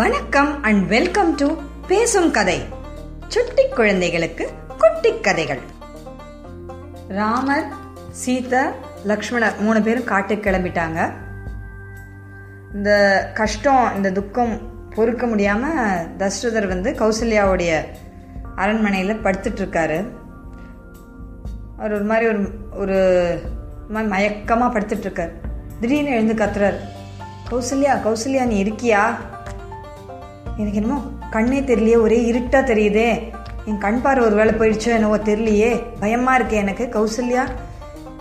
வணக்கம் and welcome to பேசும் கதை. சுட்டி குழந்தைகளுக்கு குட்டி கதைகள். ராமர் சீதா லக்ஷ்மணர் மூணு பேரும் காட்டுக்கு கிளம்பிட்டாங்க. இந்த கஷ்டம் இந்த துக்கம் பொறுக்க முடியாம தசரதர் வந்து கௌசல்யாவுடைய அரண்மனையில் படுத்துட்டு இருக்காரு. அவர் ஒரு மாதிரி ஒரு ஒரு மாதிரி மயக்கமாக படுத்துட்டு இருக்கார். திடீர்னு எழுந்து கத்துறாரு. கௌசல்யா கௌசல்யா நீ இருக்கியா? எனக்கு என்னமோ கண்ணே தெரியலையே ஒரே இருட்டா தெரியுதே. என் கண் பார்வை ஒரு வேலை போயிடுச்சோ என்னவோ தெரியலையே. பயமா இருக்கு எனக்கு கௌசல்யா.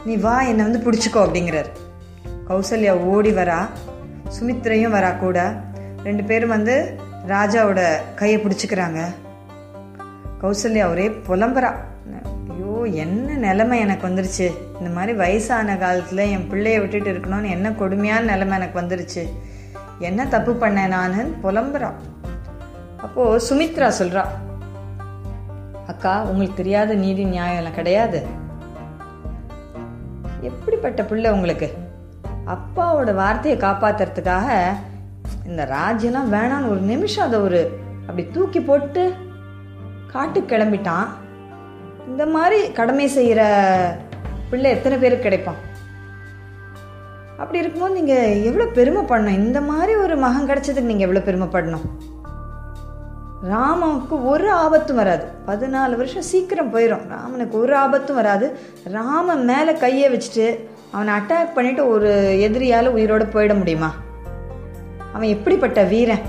நீ வா என்னை வந்து பிடிச்சிக்கோ அப்படிங்கிறார். கௌசல்யா ஓடி வரா. சுமித்ரையும் வரா கூட. ரெண்டு பேரும் வந்து ராஜாவோட கையை பிடிச்சிக்கிறாங்க. கௌசல்யா ஒரே புலம்புறா. ஐயோ என்ன நிலைமை எனக்கு வந்துருச்சு. இந்த மாதிரி வயசான காலத்தில் என் பிள்ளைய விட்டுட்டு இருக்கணும்னு என்ன கொடுமையான நிலைமை எனக்கு வந்துருச்சு. என்ன தப்பு பண்ணேன் நான்? புலம்புறான் அப்போ சுமித்ரா சொல்றா அக்கா உங்களுக்கு தெரியாத நீதி நியாயம் எல்லாம் கிடையாது. எப்படிப்பட்ட பிள்ளை உங்களுக்கு? அப்பாவோட வார்த்தையை காப்பாத்துறதுக்காக இந்த ராஜ்யம்லாம் வேணான்னு ஒரு நிமிஷம் அதை ஒரு அப்படி தூக்கி போட்டு காட்டுக்கு கிளம்பிட்டான். இந்த மாதிரி கடமை செய்கிற பிள்ளை எத்தனை பேருக்கு கிடைப்பான்? அப்படி இருக்கும்போது நீங்கள் எவ்வளோ பெருமைப்படணும்? இந்த மாதிரி ஒரு மகன் கிடைச்சதுக்கு நீங்கள் எவ்வளோ பெருமைப்படணும்? ராமனுக்கு ஒரு ஆபத்தும் வராது. பதினாலு வருஷம் சீக்கிரம் போயிடும் ராமனுக்கு ஒரு ஆபத்தும் வராது. ராமன் மேலே கையை வச்சுட்டு அவனை அட்டாக் பண்ணிட்டு ஒரு எதிரியால் உயிரோடு போயிட முடியுமா? அவன் எப்படிப்பட்ட வீரன்?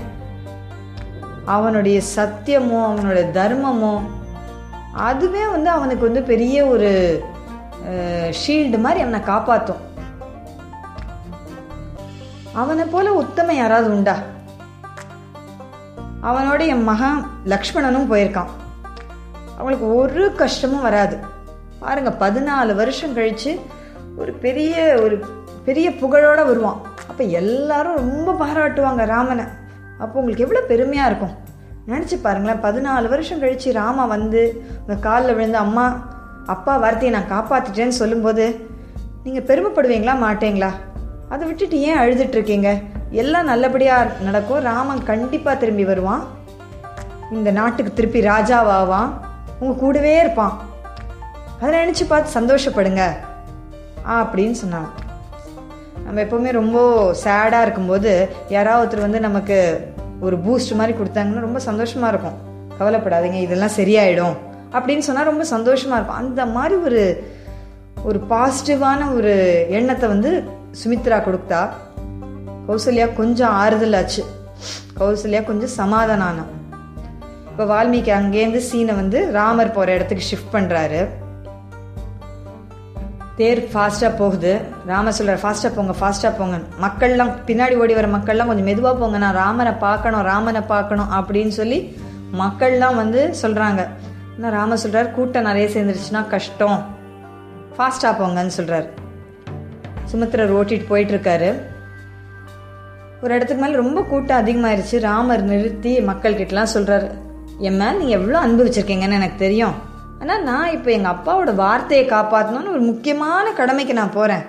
அவனுடைய சத்தியமோ அவனுடைய தர்மமோ அதுவே வந்து அவனுக்கு வந்து பெரிய ஒரு ஷீல்டு மாதிரி அவனை காப்பாற்றும் அவனை போல உத்தம யாராவது உண்டா? அவனோட என் மகன் லக்ஷ்மணனும் போயிருக்கான். அவளுக்கு ஒரு கஷ்டமும் வராது. பாருங்க பதினாலு வருஷம் கழிச்சு ஒரு பெரிய ஒரு பெரிய புகழோட வருவான். அப்போ எல்லாரும் ரொம்ப பாராட்டுவாங்க ராமனை. அப்போ உங்களுக்கு எவ்வளோ பெருமையாக இருக்கும். நினச்சி பாருங்களேன் பதினாலு வருஷம் கழிச்சு ராமா வந்து உங்கள் காலில் விழுந்து அம்மா அப்பா வார்த்தையை நான் காப்பாற்றிட்டேன்னு சொல்லும்போது நீங்கள் பெருமைப்படுவீங்களா மாட்டீங்களா? அதை விட்டுட்டு ஏன் அழுதுட்டு இருக்கீங்க? எல்லாம் நல்லபடியாக நடக்கும். ராமன் கண்டிப்பாக திரும்பி வருவான். இந்த நாட்டுக்கு திருப்பி ராஜாவாவான். உங்கள் கூடவே இருப்பான். அதை நினச்சி பார்த்து சந்தோஷப்படுங்க. அப்படின்னு சொன்னாங்க நம்ம எப்போவுமே ரொம்ப சேடாக இருக்கும்போது யாராவது ஒருத்தர் வந்து நமக்கு ஒரு பூஸ்ட் மாதிரி கொடுத்தாங்கன்னா ரொம்ப சந்தோஷமாக இருக்கும். கவலைப்படாதீங்க இதெல்லாம் சரியாயிடும். அப்படின்னு சொன்னால் ரொம்ப சந்தோஷமாக இருக்கும். அந்த மாதிரி ஒரு ஒரு பாசிட்டிவான ஒரு எண்ணத்தை வந்து சுமித்ரா கொடுத்தா கௌசல்யா கொஞ்சம் ஆறுதல் ஆச்சு கௌசல்யா கொஞ்சம் சமாதானம் ஆனான் இப்போ வால்மீகி அங்கேருந்து சீனை வந்து ராமர் போகிற இடத்துக்கு ஷிஃப்ட் பண்ணுறாரு தேர் ஃபாஸ்ட்டாக போகுது. ராமர் சொல்கிறார் ஃபாஸ்ட்டாக போங்க ஃபாஸ்ட்டாக போங்க. மக்கள்லாம் பின்னாடி ஓடி வர மக்கள்லாம் கொஞ்சம் மெதுவாக போங்க நான் ராமனை பார்க்கணும் ராமனை பார்க்கணும் அப்படின்னு சொல்லி மக்கள்லாம் வந்து சொல்கிறாங்க ஆனால் ராமர் சொல்கிறார் கூட்டம் நிறைய சேர்ந்துருச்சுன்னா கஷ்டம். ஃபாஸ்ட்டாக போங்கன்னு சொல்கிறார் சுமித்ரர் ஓட்டிட்டு போயிட்டு இருக்காரு. ஒரு இடத்துக்கு மேலே ரொம்ப கூட்டம் அதிகமாயிருச்சு. ராமர் நிறுத்தி மக்கள்கிட்டலாம் சொல்கிறாரு என் மேலே நீங்கள் எவ்வளோ அன்பு வச்சுருக்கீங்கன்னு எனக்கு தெரியும். ஆனால் நான் இப்போ எங்கள் அப்பாவோட வார்த்தையை காப்பாற்றணும்னு ஒரு முக்கியமான கடமைக்கு நான் போகிறேன்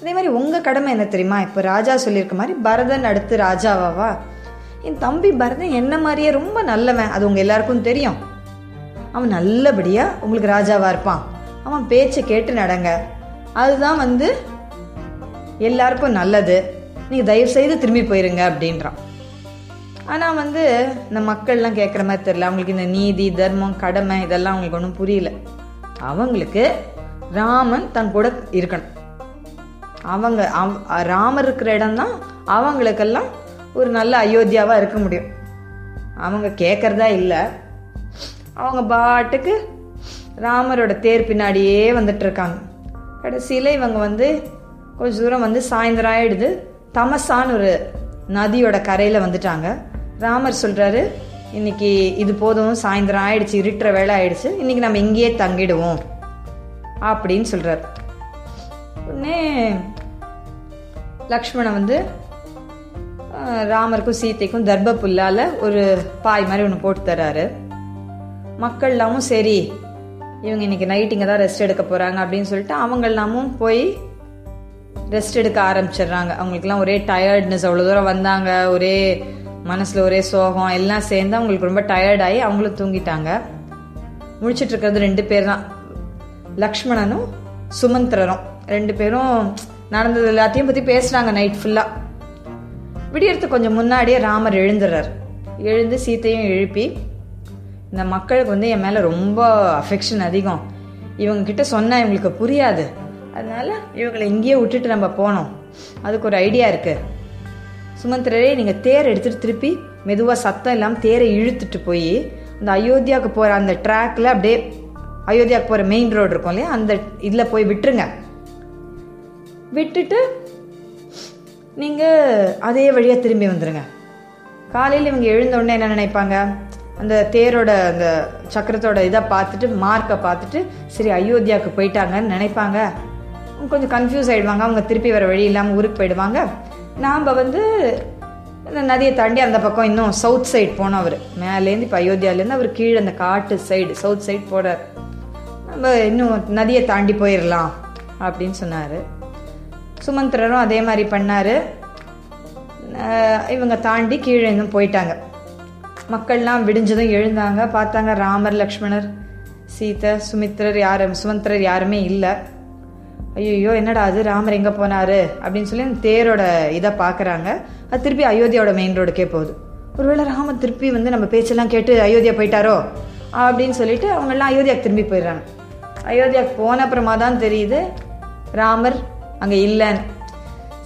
அதே மாதிரி உங்கள் கடமை என்ன தெரியுமா? இப்போ ராஜா சொல்லியிருக்க மாதிரி பரதன் அடுத்து ராஜாவாவா? என் தம்பி பரதன் என்ன மாதிரியே ரொம்ப நல்லவன். அது உங்கள் எல்லாருக்கும் தெரியும். அவன் நல்லபடியாக உங்களுக்கு ராஜாவாக இருப்பான். அவன் பேச்சை கேட்டு நடங்க. அதுதான் வந்து எல்லாருக்கும் நல்லது. நீங்கள் தயவு செய்து திரும்பி போயிருங்க அப்படின்றான். ஆனால் வந்து இந்த மக்கள்லாம் கேட்குற மாதிரி தெரியல. அவங்களுக்கு இந்த நீதி தர்மம் கடமை இதெல்லாம் அவங்களுக்கு ஒன்றும் புரியல. அவங்களுக்கு ராமன் தன் கூட இருக்கணும். அவங்க ராமர் இருக்கிற இடம்தான் அவங்களுக்கெல்லாம் ஒரு நல்ல அயோத்தியாவாக இருக்க முடியும். அவங்க கேட்குறதா இல்லை. அவங்க பாட்டுக்கு ராமரோட தேர் பின்னாடியே வந்துட்டு இருக்காங்க. கடைசியில் இவங்க வந்து கொஞ்சம் தூரம் வந்து சாயந்தரம் ஆயிடுது. தமசான்னு ஒரு நதியோட கரையில் வந்துட்டாங்க. ராமர் சொல்கிறாரு இன்னைக்கு இது போதும் சாயந்தரம் ஆயிடுச்சு இருட்டுற வேலை ஆயிடுச்சு இன்னைக்கு நம்ம இங்கேயே தங்கிடுவோம். அப்படின்னு சொல்கிறார் உடனே லக்ஷ்மணன் வந்து ராமருக்கும் சீத்தைக்கும் தர்ப புல்லால் ஒரு பாய் மாதிரி ஒன்று போட்டு தர்றாரு. மக்கள்லாமும் சரி இவங்க இன்னைக்கு நைட் இங்கே தான் ரெஸ்ட் எடுக்க போகிறாங்க அப்படின்னு சொல்லிட்டு அவங்கள்லாமும் போய் ரெஸ்ட் எடுக்க ஆரம்பிச்சிடுறாங்க. அவங்களுக்குலாம் ஒரே டயர்ட்னஸ் அவ்வளோ தூரம் வந்தாங்க. ஒரே மனசில் ஒரே சோகம் எல்லாம் சேர்ந்து அவங்களுக்கு ரொம்ப டயர்டாகி அவங்களும் தூங்கிட்டாங்க. முழிச்சிட்டு இருக்கிறது ரெண்டு பேர் தான் லக்ஷ்மணனும் சுமந்திரரும். ரெண்டு பேரும் நடந்தது எல்லாத்தையும் பற்றி பேசுகிறாங்க நைட் ஃபுல்லாக விடியறதுக்கு கொஞ்சம் முன்னாடியே ராமர் எழுந்துடுறார் எழுந்து சீத்தையும் எழுப்பி இந்த மக்களுக்கு வந்து என் மேலே ரொம்ப அஃபெக்ஷன் அதிகம். இவங்க கிட்ட சொன்னால் இவங்களுக்கு புரியாது. அதனால் இவங்களை இங்கேயே விட்டுட்டு நம்ம போனோம். அதுக்கு ஒரு ஐடியா இருக்குது சுமந்திரரே நீங்கள் தேர் எடுத்துகிட்டு திருப்பி மெதுவாக சத்தம் இல்லாமல் தேரை இழுத்துட்டு போய் அந்த அயோத்தியாவுக்கு போகிற அந்த ட்ராக்ல அப்படியே அயோத்தியாவுக்கு போகிற மெயின் ரோடு இருக்கும் இல்லையா? அந்த இதில் போய் விட்டுருங்க. விட்டுட்டு நீங்கள் அதே வழியாக திரும்பி வந்துடுங்க காலையில் இவங்க எழுந்தோடனே என்ன நினைப்பாங்க? அந்த தேரோட அந்த சக்கரத்தோட இதை பார்த்துட்டு மார்க்கை பார்த்துட்டு சரி அயோத்தியாவுக்கு போயிட்டாங்கன்னு நினைப்பாங்க. கொஞ்சம் கன்ஃபியூஸ் ஆகிடுவாங்க அவங்க திருப்பி வர வழி இல்லாமல் ஊருக்கு போயிடுவாங்க. நாம் வந்து இந்த நதியை தாண்டி அந்த பக்கம் இன்னும் சவுத் சைடு போனோம் அவர். மேலேருந்து இப்போ அயோத்தியாலேருந்து அவர் கீழே அந்த காட்டு சைடு சவுத் சைடு போகிறார் நம்ம இன்னும் நதியை தாண்டி போயிடலாம் அப்படின்னு சொன்னார். சுமந்திரரும் அதே மாதிரி பண்ணார். இவங்க தாண்டி கீழே இன்னும் போயிட்டாங்க. மக்கள்லாம் விடிஞ்சதும் எழுந்தாங்க. பார்த்தாங்க ராமர் லக்ஷ்மணர் சீதை சுமித்ரர் யாரும் சுமந்திரர் யாருமே இல்லை. ஐயோ என்னடா அது? ராமர் எங்கே போனாரு? அப்படின்னு சொல்லி அந்த தேரோட இதை பார்க்குறாங்க. அது திருப்பி அயோத்தியாவோட மெயின் ரோடுக்கே போகுது. ஒருவேளை ராமர் திருப்பி வந்து நம்ம பேச்செல்லாம் கேட்டு அயோத்தியா போயிட்டாரோ? அப்படின்னு சொல்லிட்டு அவங்கெல்லாம் அயோத்தியாவுக்கு திரும்பி போயிடுறாங்க. அயோத்தியாவுக்கு போன அப்புறமா தான் தெரியுது ராமர் அங்கே இல்லைன்னு.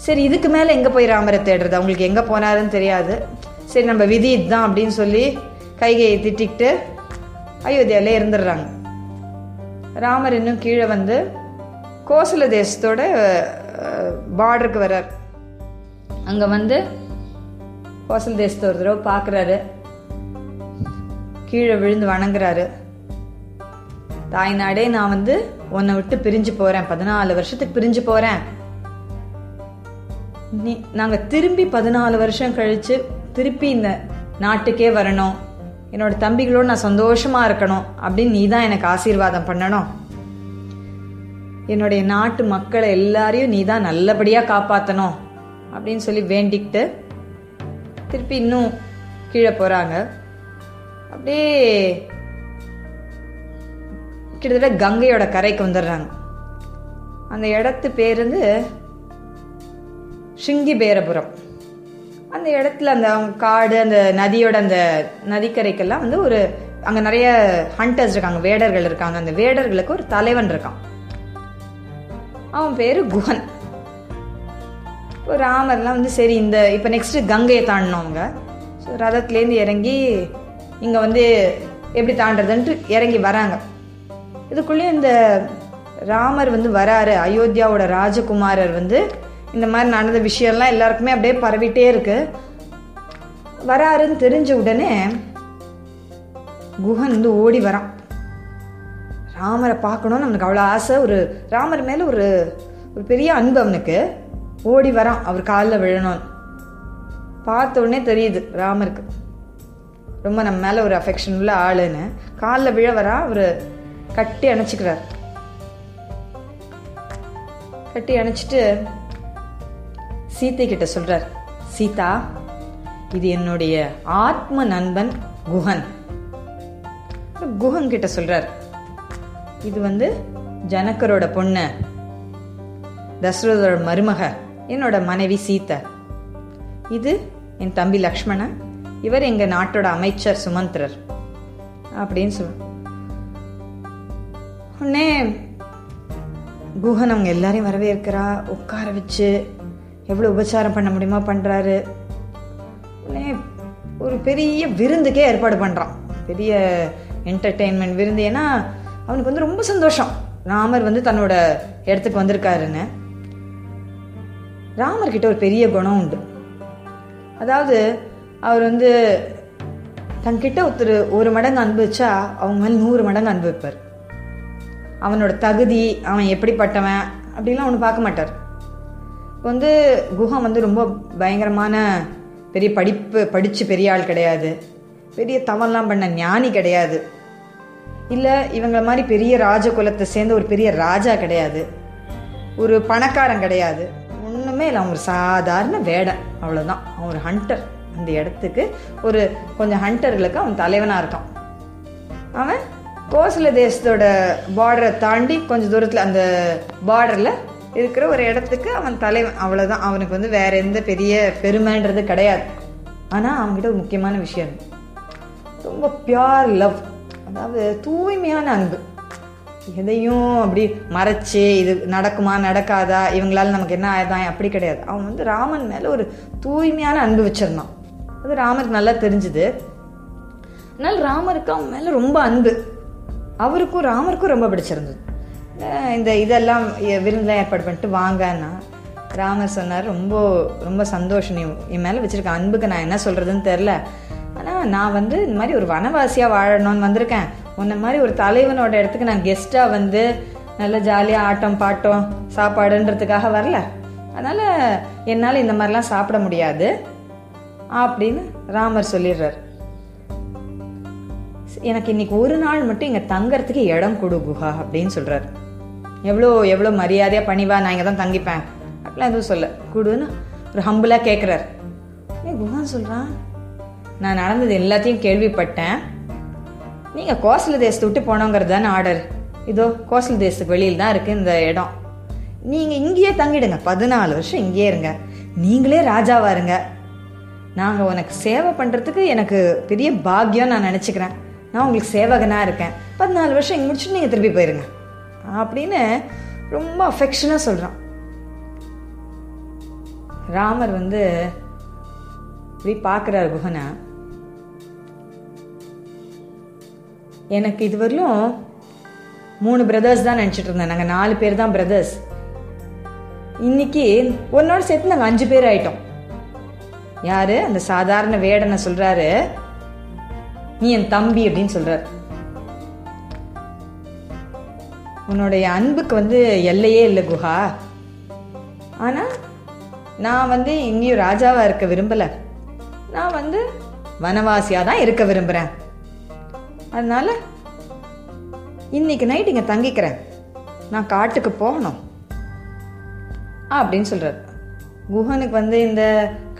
சரி இதுக்கு மேலே எங்கே போய் ராமரை தேடுறது? அவங்களுக்கு எங்கே போனாருன்னு தெரியாது. சரி நம்ம விதி இதுதான் அப்படின்னு சொல்லி கைகையை திட்டிக்கிட்டு அயோத்தியாவிலே இருந்துடுறாங்க. ராமர் இன்னும் கீழே வந்து கோசல தேசத்தோட பார்டருக்கு வர்றார். அங்கே வந்து கோசல தேசத்தை ஒரு தடவை பார்க்குறாரு. கீழே விழுந்து வணங்குறாரு. தாய்நாடே நான் வந்து உன்னை விட்டு பிரிஞ்சு போறேன். பதினாலு வருஷத்துக்கு பிரிஞ்சு போறேன். நீ நாங்க திரும்பி பதினாலு வருஷம் கழிச்சு திருப்பி இந்த நாட்டுக்கே வரணும். என்னோட தம்பிகளோடு நான் சந்தோஷமா இருக்கணும் அப்படின்னு நீ தான் எனக்கு ஆசீர்வாதம் பண்ணணும். என்னுடைய நாட்டு மக்களை எல்லாரையும் நீ தான் நல்லபடியாக காப்பாற்றணும் அப்படின்னு சொல்லி வேண்டிக்கிட்டு திருப்பி இன்னும் கீழே போகிறாங்க அப்படியே கிட்டத்தட்ட கங்கையோட கரைக்கு வந்துடுறாங்க. அந்த இடத்து பேர் வந்து சிங்கிபேரபுரம். அந்த இடத்துல அந்த காடு அந்த நதியோட அந்த நதிக்கரைக்கெல்லாம் வந்து ஒரு அங்கே நிறைய ஹண்டர்ஸ் இருக்காங்க வேடர்கள் இருக்காங்க. அந்த வேடர்களுக்கு ஒரு தலைவன் இருக்கான். அவன் பேரு குஹன். இப்போ ராமர்லாம் வந்து சரி இந்த இப்போ நெக்ஸ்ட் கங்கையை தாண்டினவங்க ஸோ ரதத்துலேருந்து இறங்கி இங்கே வந்து எப்படி தாண்டதுன்ட்டு இறங்கி வராங்க. இதுக்குள்ளேயும் இந்த ராமர் வந்து வராரு. அயோத்தியாவோட ராஜகுமாரர் வந்து இந்த மாதிரி நடந்த விஷயம்லாம் எல்லாருக்குமே அப்படியே பரவிட்டே இருக்கு. வராருன்னு தெரிஞ்ச உடனே குஹன் வந்து ஓடி வரான். ராமரை பார்க்கணும்னு அவனுக்கு அவ்வளோ ஆசை. ஒரு ராமர் மேலே ஒரு ஒரு பெரிய அன்பு அவனுக்கு. ஓடி வரான் அவர் காலில் விழணும்னு. பார்த்த உடனே தெரியுது ராமருக்கு. ரொம்ப நம்ம மேலே ஒரு அஃபெக்ஷன் உள்ள ஆளுன்னு. காலில் விழ வரா அவர் கட்டி அணைச்சிக்கிறார். கட்டி அணைச்சிட்டு சீத்தை கிட்ட சொல்றார். சீதா இது என்னுடைய ஆத்ம நண்பன் குஹன். குஹன் கிட்ட சொல்கிறார் இது வந்து ஜனக்கரோட பொண்ணு. தசரதோட மருமக. என்னோட மனைவி சீதா இது என் தம்பி லக்ஷ்மணன் இவர் எங்க நாட்டோட அமைச்சர் சுமந்திரர். அப்படின்னு சொல். உடனே குஹன் அவங்க எல்லாரையும் வரவேற்கிறா. உட்கார வச்சு எவ்வளோ உபச்சாரம் பண்ண முடியுமா பண்ணுறாரு உடனே ஒரு பெரிய விருந்துக்கே ஏற்பாடு பண்ணுறான் பெரிய என்டர்டெயின்மெண்ட் விருந்து. ஏன்னா அவனுக்கு வந்து ரொம்ப சந்தோஷம். ராமர் வந்து தன்னோட இடத்துக்கு வந்திருக்காருன்னு. ராமர்கிட்ட ஒரு பெரிய குணம் உண்டு. அதாவது அவர் வந்து தன்கிட்ட ஒருத்தர் ஒரு மடங்கு அனுபவிச்சா அவங்க மேலே நூறு மடங்கு அனுபவிப்பார் அவனோட தகுதி அவன் எப்படிப்பட்டவன் அப்படிலாம் அவனு பார்க்க மாட்டார். வந்து குஹம் வந்து ரொம்ப பயங்கரமான பெரிய படிப்பு படித்து பெரிய ஆள் கிடையாது. பெரிய தவம்லாம் பண்ண ஞானி கிடையாது. இல்லை இவங்கள மாதிரி பெரிய ராஜ குலத்தை சேர்ந்த ஒரு பெரிய ராஜா கிடையாது. ஒரு பணக்காரன் கிடையாது. ஒன்றுமே இல்லை அவங்க ஒரு சாதாரண வேடன் அவ்வளோதான் அவன் ஒரு ஹண்டர் அந்த இடத்துக்கு ஒரு கொஞ்சம் ஹண்டர்களுக்கு அவன் தலைவனாக இருக்கான். அவன் கோசல தேசத்தோட பார்டரை தாண்டி கொஞ்சம் தூரத்தில் அந்த பார்டரில் இருக்கிற ஒரு இடத்துக்கு அவன் தலைவன். அவ்வளோதான் அவனுக்கு வந்து வேற எந்த பெரிய பெருமைன்றது கிடையாது. ஆனால் அவன்கிட்ட ஒரு முக்கியமான விஷயம் ரொம்ப பியூர் லவ் அதாவது தூய்மையான அன்பு. எதையும் அப்படி மறைச்சு இது நடக்குமா நடக்காதா இவங்களால நமக்கு என்ன ஆயதான் அப்படி கிடையாது. அவன் வந்து ராமன் மேலே ஒரு தூய்மையான அன்பு வச்சிருந்தான். அது ராமருக்கு நல்லா தெரிஞ்சுது. அதனால் ராமருக்கு அவன் மேலே ரொம்ப அன்பு. அவருக்கும் ராமருக்கும் ரொம்ப பிடிச்சிருந்தது. இந்த இதெல்லாம் விருந்தெல்லாம் ஏற்பாடு பண்ணிட்டு வாங்கன்னா ராமர் சொன்னார் ரொம்ப ரொம்ப சந்தோஷம். நீ என் மேலே வச்சிருக்க அன்புக்கு நான் என்ன சொல்கிறதுன்னு தெரில நான் வந்து இந்த மாதிரி ஒரு வனவாசியாக வாழணும்னு வந்திருக்கேன். உன்ன மாதிரி ஒரு தலைவனோட இடத்துக்கு நான் கெஸ்ட்டாக வந்து நல்ல ஜாலியாக ஆட்டம் பாட்டம் சாப்பாடுன்றதுக்காக வரல. அதனால் என்னால் இந்த மாதிரிலாம் சாப்பிட முடியாது அப்படின்னு ராமர் சொல்லிடுறார். எனக்கு இன்னைக்கு ஒரு நாள் மட்டும் இங்கே தங்கறதுக்கு இடம் கொடு குஹா அப்படின்னு சொல்றாரு. எவ்வளோ எவ்வளோ மரியாதையாக பணிவா நான் இங்கே தான் தங்கிப்பேன். அப்படிலாம் எதுவும் சொல்ல குடுன்னு ஒரு ஹம்புலாக கேட்குறார் ஏ குஹான்னு சொல்கிறான் நான் நடந்தது எல்லாத்தையும் கேள்விப்பட்டேன். நீங்கள் கோசல தேசத்தை விட்டு போனோங்கிறது தானே ஆர்டர் இதோ கோசல தேசத்துக்கு வெளியில் தான் இருக்குது இந்த இடம். நீங்கள் இங்கேயே தங்கிடுங்க. பதினாலு வருஷம் இங்கேயே இருங்க. நீங்களே ராஜாவா இருங்க. நாங்கள் உனக்கு சேவை பண்ணுறதுக்கு எனக்கு பெரிய பாக்கியம் நான் நினச்சிக்கிறேன். நான் உங்களுக்கு சேவகனாக இருக்கேன். பதினாலு வருஷம் இங்கே முடிச்சுட்டு நீங்கள் திருப்பி போயிருங்க. அப்படின்னு ரொம்ப அஃபெக்ஷனாக சொல்கிறான் ராமர் வந்து இப்படி பார்க்குறாரு குகனை எனக்கு இதுவரையிலும் மூணு பிரதர்ஸ் தான் நினச்சிட்டு இருந்தேன். நாங்கள் நாலு பேர் தான் பிரதர்ஸ் இன்னைக்கு ஒன்னோட சேர்த்து நாங்கள் அஞ்சு பேர் ஆயிட்டோம். யாரு? அந்த சாதாரண வேடனை சொல்றாரு. நீ என் தம்பி அப்படின்னு சொல்றாரு. உன்னுடைய அன்புக்கு வந்து எல்லையே இல்லை குஹா ஆனா நான் வந்து இங்கேயும் ராஜாவா இருக்க விரும்பலை. நான் வந்து வனவாசியாக தான் இருக்க விரும்புகிறேன் அதனால் இன்னைக்கு நைட் இங்கே தங்கிக்கிறேன். நான் காட்டுக்கு போகணும். அப்படின்னு சொல்கிறார் குஹனுக்கு வந்து இந்த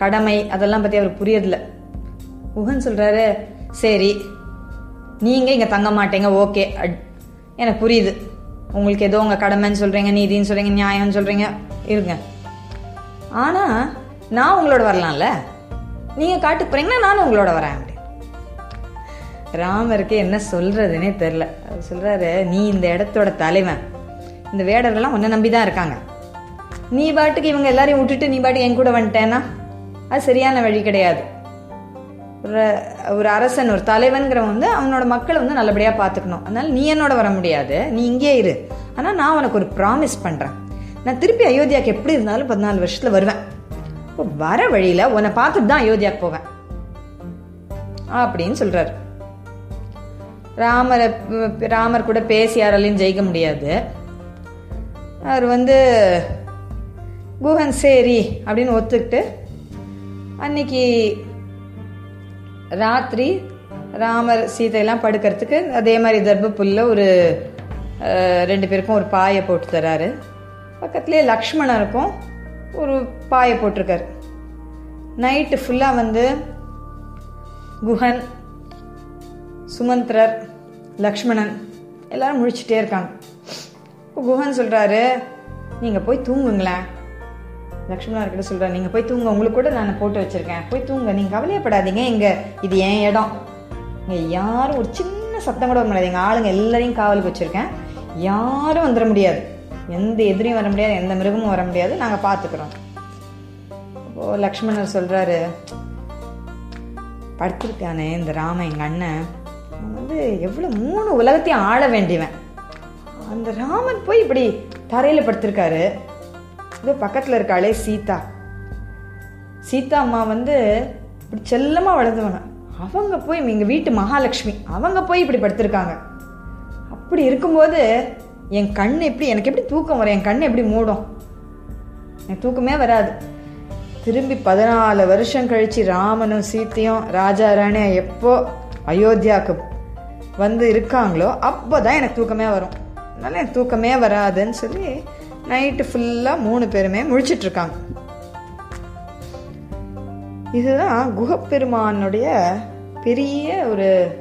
கடமை அதெல்லாம் பற்றி அவர் புரியறதில்ல. குஹன் சொல்கிறாரு சரி நீங்கள் இங்கே தங்க மாட்டீங்க ஓகே. எனக்கு புரியுது. உங்களுக்கு ஏதோ உங்கள் கடமைன்னு சொல்கிறீங்க நீதின்னு சொல்கிறீங்க நியாயம்னு சொல்கிறீங்க இருங்க. ஆனால் நான் உங்களோட வரலாம்ல. நீங்கள் காட்டுக்கு போகிறீங்கன்னா நானும் உங்களோட வரேன் ராமருக்கு என்ன சொல்கிறதுனே தெரில அவர் சொல்கிறாரு நீ இந்த இடத்தோட தலைவன். இந்த வேடர்கள்லாம் உன்னை நம்பி தான் இருக்காங்க. நீ பாட்டுக்கு இவங்க எல்லாரையும் விட்டுட்டு நீ பாட்டுக்கு என் கூட வந்துட்டேன்னா அது சரியான வழி கிடையாது. ஒரு ஒரு அரசன் ஒரு தலைவன்கிறவன் வந்து அவனோட மக்களை வந்து நல்லபடியாக பார்த்துக்கணும். அதனால நீ என்னோட வர முடியாது. நீ இங்கே இரு. ஆனால் நான் உனக்கு ஒரு ப்ராமிஸ் பண்ணுறேன் நான் திருப்பி அயோத்தியாவுக்கு எப்படி இருந்தாலும் பதினாலு வருஷத்தில் வருவேன். இப்போ வர வழியில் உன்னை பார்த்துட்டு தான் அயோத்தியாவுக்கு போவேன். அப்படின்னு சொல்கிறாரு ராமரை ராமர் கூட பேசி யாராலையும் ஜெயிக்க முடியாது. அவர் வந்து குஹன் சரி அப்படின்னு ஒத்துக்கிட்டு அன்னைக்கு ராத்திரி ராமர் சீதையெல்லாம் படுக்கிறதுக்கு அதே மாதிரி தர்ப்புல்ல ஒரு ரெண்டு பேருக்கும் ஒரு பாயை போட்டு தராரு. பக்கத்துலேயே லக்ஷ்மணருக்கும் ஒரு பாயை போட்டிருக்காரு. நைட்டு ஃபுல்லாக வந்து குஹன் சுமந்திரர் லக்ஷ்மணன் எல்லாரும் முழிச்சுட்டே இருக்காங்க. இப்போ குஹன் சொல்கிறாரு நீங்கள் போய் தூங்குங்களேன். லக்ஷ்மணர் கிட்ட சொல்கிறார் நீங்கள் போய் தூங்க உங்களுக்கு கூட நான் போட்டு வச்சுருக்கேன். போய் தூங்க நீங்கள் கவலையப்படாதீங்க இங்கே இது என் இடம். இங்கே யாரும் ஒரு சின்ன சத்தம் கூட வர முடியாது. எங்கள் ஆளுங்க எல்லாரையும் காவலுக்கு வச்சுருக்கேன். யாரும் வந்துட முடியாது. எந்த எதிரியும் வர முடியாது எந்த மிருகமும் வர முடியாது நாங்கள் பார்த்துக்குறோம் அப்போது லக்ஷ்மணர் சொல்கிறாரு படுத்திருக்கானே இந்த ராம எங்கள் அண்ணன். அவன் வந்து எவ்வளோ மூணு உலகத்தையும் ஆள வேண்டியவன். அந்த ராமன் போய் இப்படி தரையில் படுத்திருக்காரு. இது பக்கத்தில் இருக்காளே சீதா. சீதா அம்மா வந்து இப்படி செல்லமாக வளர்ந்தவங்க. அவங்க போய் எங்கள் வீட்டு மகாலட்சுமி அவங்க போய் இப்படி படுத்திருக்காங்க. அப்படி இருக்கும்போது என் கண் எப்படி எனக்கு எப்படி தூக்கம் வரும்? என் கண் எப்படி மூடும்? எனக்கு தூக்கமே வராது. திரும்பி பதினாலு வருஷம் கழிச்சு ராமனும் சீத்தையும் ராஜா ராணியா எப்போ அயோத்தியாவுக்கு வந்து இருக்காங்களோ அப்போ தான் எனக்கு தூக்கமே வரும். அதனால எனக்கு தூக்கமே வராதுன்னு சொல்லி நைட்டு ஃபுல்லாக மூணு பேருமே முழிச்சிட்டு இருக்காங்க. இதுதான் குகப்பெருமானுடைய பெரிய ஒரு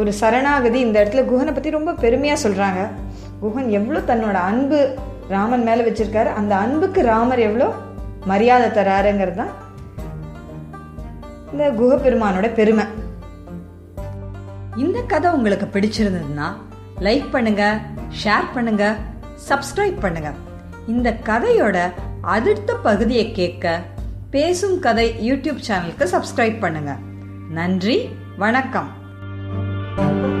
ஒரு சரணாகதி. இந்த இடத்துல குஹனை பற்றி ரொம்ப பெருமையாக சொல்கிறாங்க குஹன் எவ்வளோ தன்னோட அன்பு ராமன் மேலே வச்சுருக்காரு. அந்த அன்புக்கு ராமர் எவ்வளோ மரியாதை தராருங்கிறது தான் இந்த குகப்பெருமானோட பெருமை. இந்த கதை உங்களுக்கு பிடிச்சிருந்ததுன்னா லைக் பண்ணுங்க ஷேர் பண்ணுங்க சப்ஸ்கிரைப் பண்ணுங்க. இந்த கதையோட அடுத்த பகுதியை கேட்க பேசும் கதை யூடியூப் சேனலுக்கு சப்ஸ்கிரைப் பண்ணுங்க. நன்றி வணக்கம். Thank you.